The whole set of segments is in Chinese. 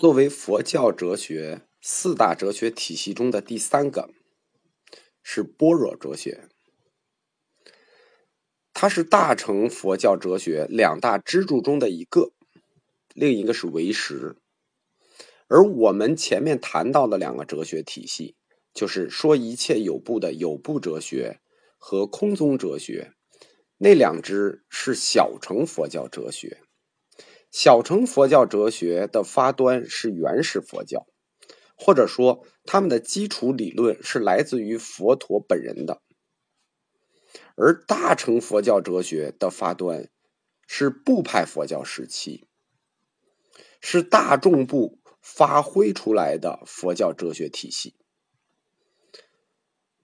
作为佛教哲学四大哲学体系中的第三个，是般若哲学。它是大乘佛教哲学两大支柱中的一个，另一个是唯识。而我们前面谈到的两个哲学体系，就是说一切有部的有部哲学和空宗哲学，那两支是小乘佛教哲学。小乘佛教哲学的发端是原始佛教，或者说他们的基础理论是来自于佛陀本人的；而大乘佛教哲学的发端是部派佛教时期，是大众部发挥出来的佛教哲学体系。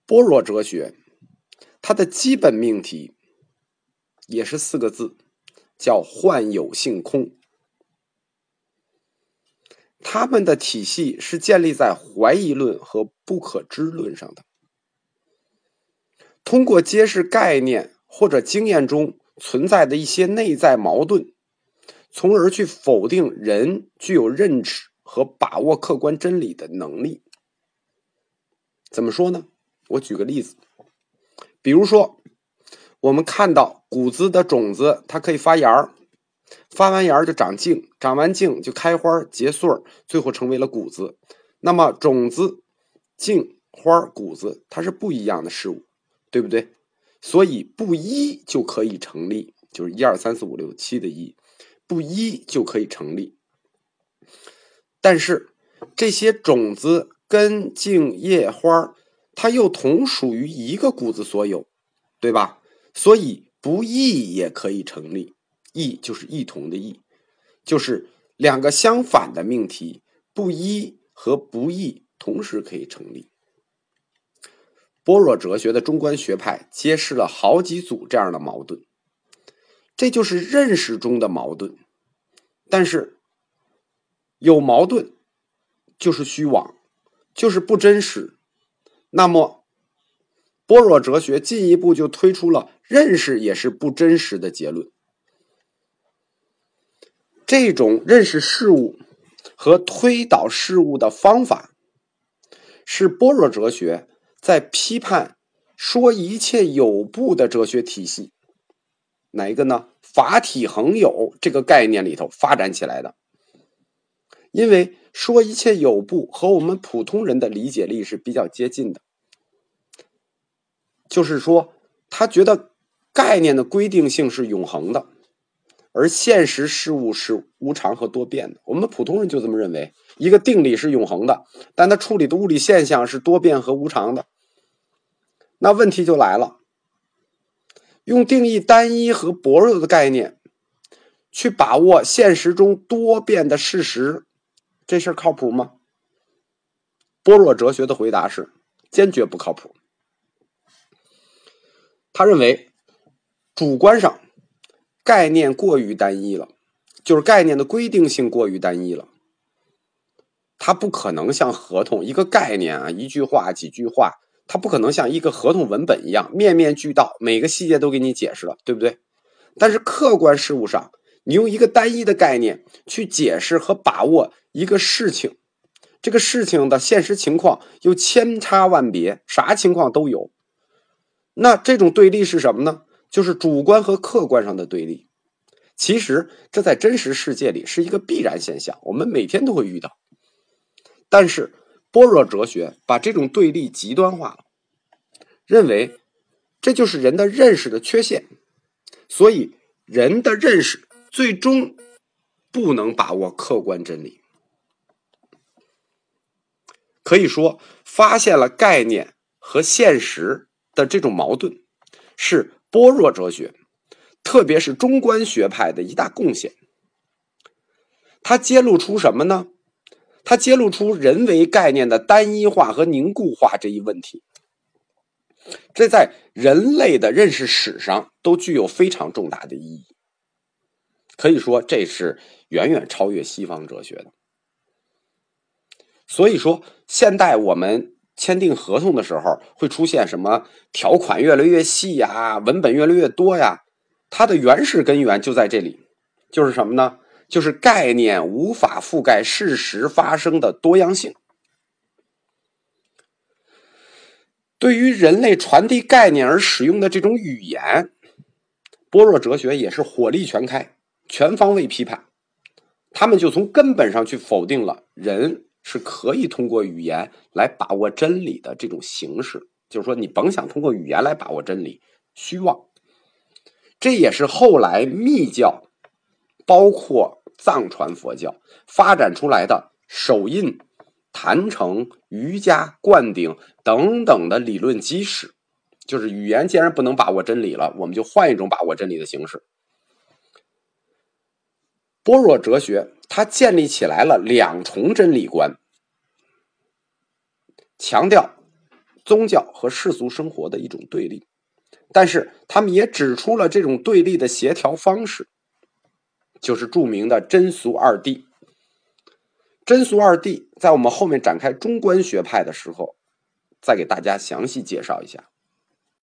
般若哲学，它的基本命题也是四个字。叫幻有性空，他们的体系是建立在怀疑论和不可知论上的。通过揭示概念或者经验中存在的一些内在矛盾，从而去否定人具有认识和把握客观真理的能力。怎么说呢？我举个例子，比如说。我们看到谷子的种子，它可以发芽儿，发完芽儿就长茎，长完茎就开花结穗儿，最后成为了谷子。那么种子、茎、花、谷子，它是不一样的事物，对不对？所以不一就可以成立，就是一二三四五六七的一，不一就可以成立。但是这些种子、根、茎、叶、花，它又同属于一个谷子所有，对吧？所以不一也可以成立，异就是异同的异，就是两个相反的命题，不一和不异同时可以成立。般若哲学的中观学派揭示了好几组这样的矛盾，这就是认识中的矛盾。但是有矛盾就是虚妄，就是不真实。那么。般若哲学进一步就推出了认识也是不真实的结论。这种认识事物和推导事物的方法，是般若哲学在批判说一切有部的哲学体系哪一个呢？法体恒有这个概念里头发展起来的。因为说一切有部和我们普通人的理解力是比较接近的。就是说，他觉得概念的规定性是永恒的，而现实事物是无常和多变的。我们普通人就这么认为，一个定理是永恒的，但它处理的物理现象是多变和无常的。那问题就来了：用定义单一和薄弱的概念去把握现实中多变的事实，这事儿靠谱吗？般若哲学的回答是：坚决不靠谱。他认为，主观上概念过于单一了，就是概念的规定性过于单一了。它不可能像合同一个概念啊，一句话几句话，它不可能像一个合同文本一样面面俱到，每个细节都给你解释了，对不对？但是客观事物上，你用一个单一的概念去解释和把握一个事情，这个事情的现实情况又千差万别，啥情况都有。那这种对立是什么呢？就是主观和客观上的对立。其实这在真实世界里是一个必然现象，我们每天都会遇到。但是般若哲学把这种对立极端化了，认为这就是人的认识的缺陷，所以人的认识最终不能把握客观真理。可以说，发现了概念和现实。的这种矛盾，是般若哲学，特别是中观学派的一大贡献。它揭露出什么呢？它揭露出人为概念的单一化和凝固化这一问题。这在人类的认识史上都具有非常重大的意义。可以说，这是远远超越西方哲学的。所以说，现代我们。签订合同的时候会出现什么条款越来越细呀，文本越来越多呀？它的原始根源就在这里，就是什么呢？就是概念无法覆盖事实发生的多样性。对于人类传递概念而使用的这种语言，般若哲学也是火力全开，全方位批判。他们就从根本上去否定了人是可以通过语言来把握真理的这种形式。就是说，你甭想通过语言来把握真理，虚妄。这也是后来密教，包括藏传佛教发展出来的手印。坛城、瑜伽、灌顶等等的理论基石，就是语言既然不能把握真理了，我们就换一种把握真理的形式。般若哲学它建立起来了两重真理观，强调宗教和世俗生活的一种对立，但是他们也指出了这种对立的协调方式，就是著名的真俗二谛。真俗二谛，在我们后面展开中观学派的时候，再给大家详细介绍一下。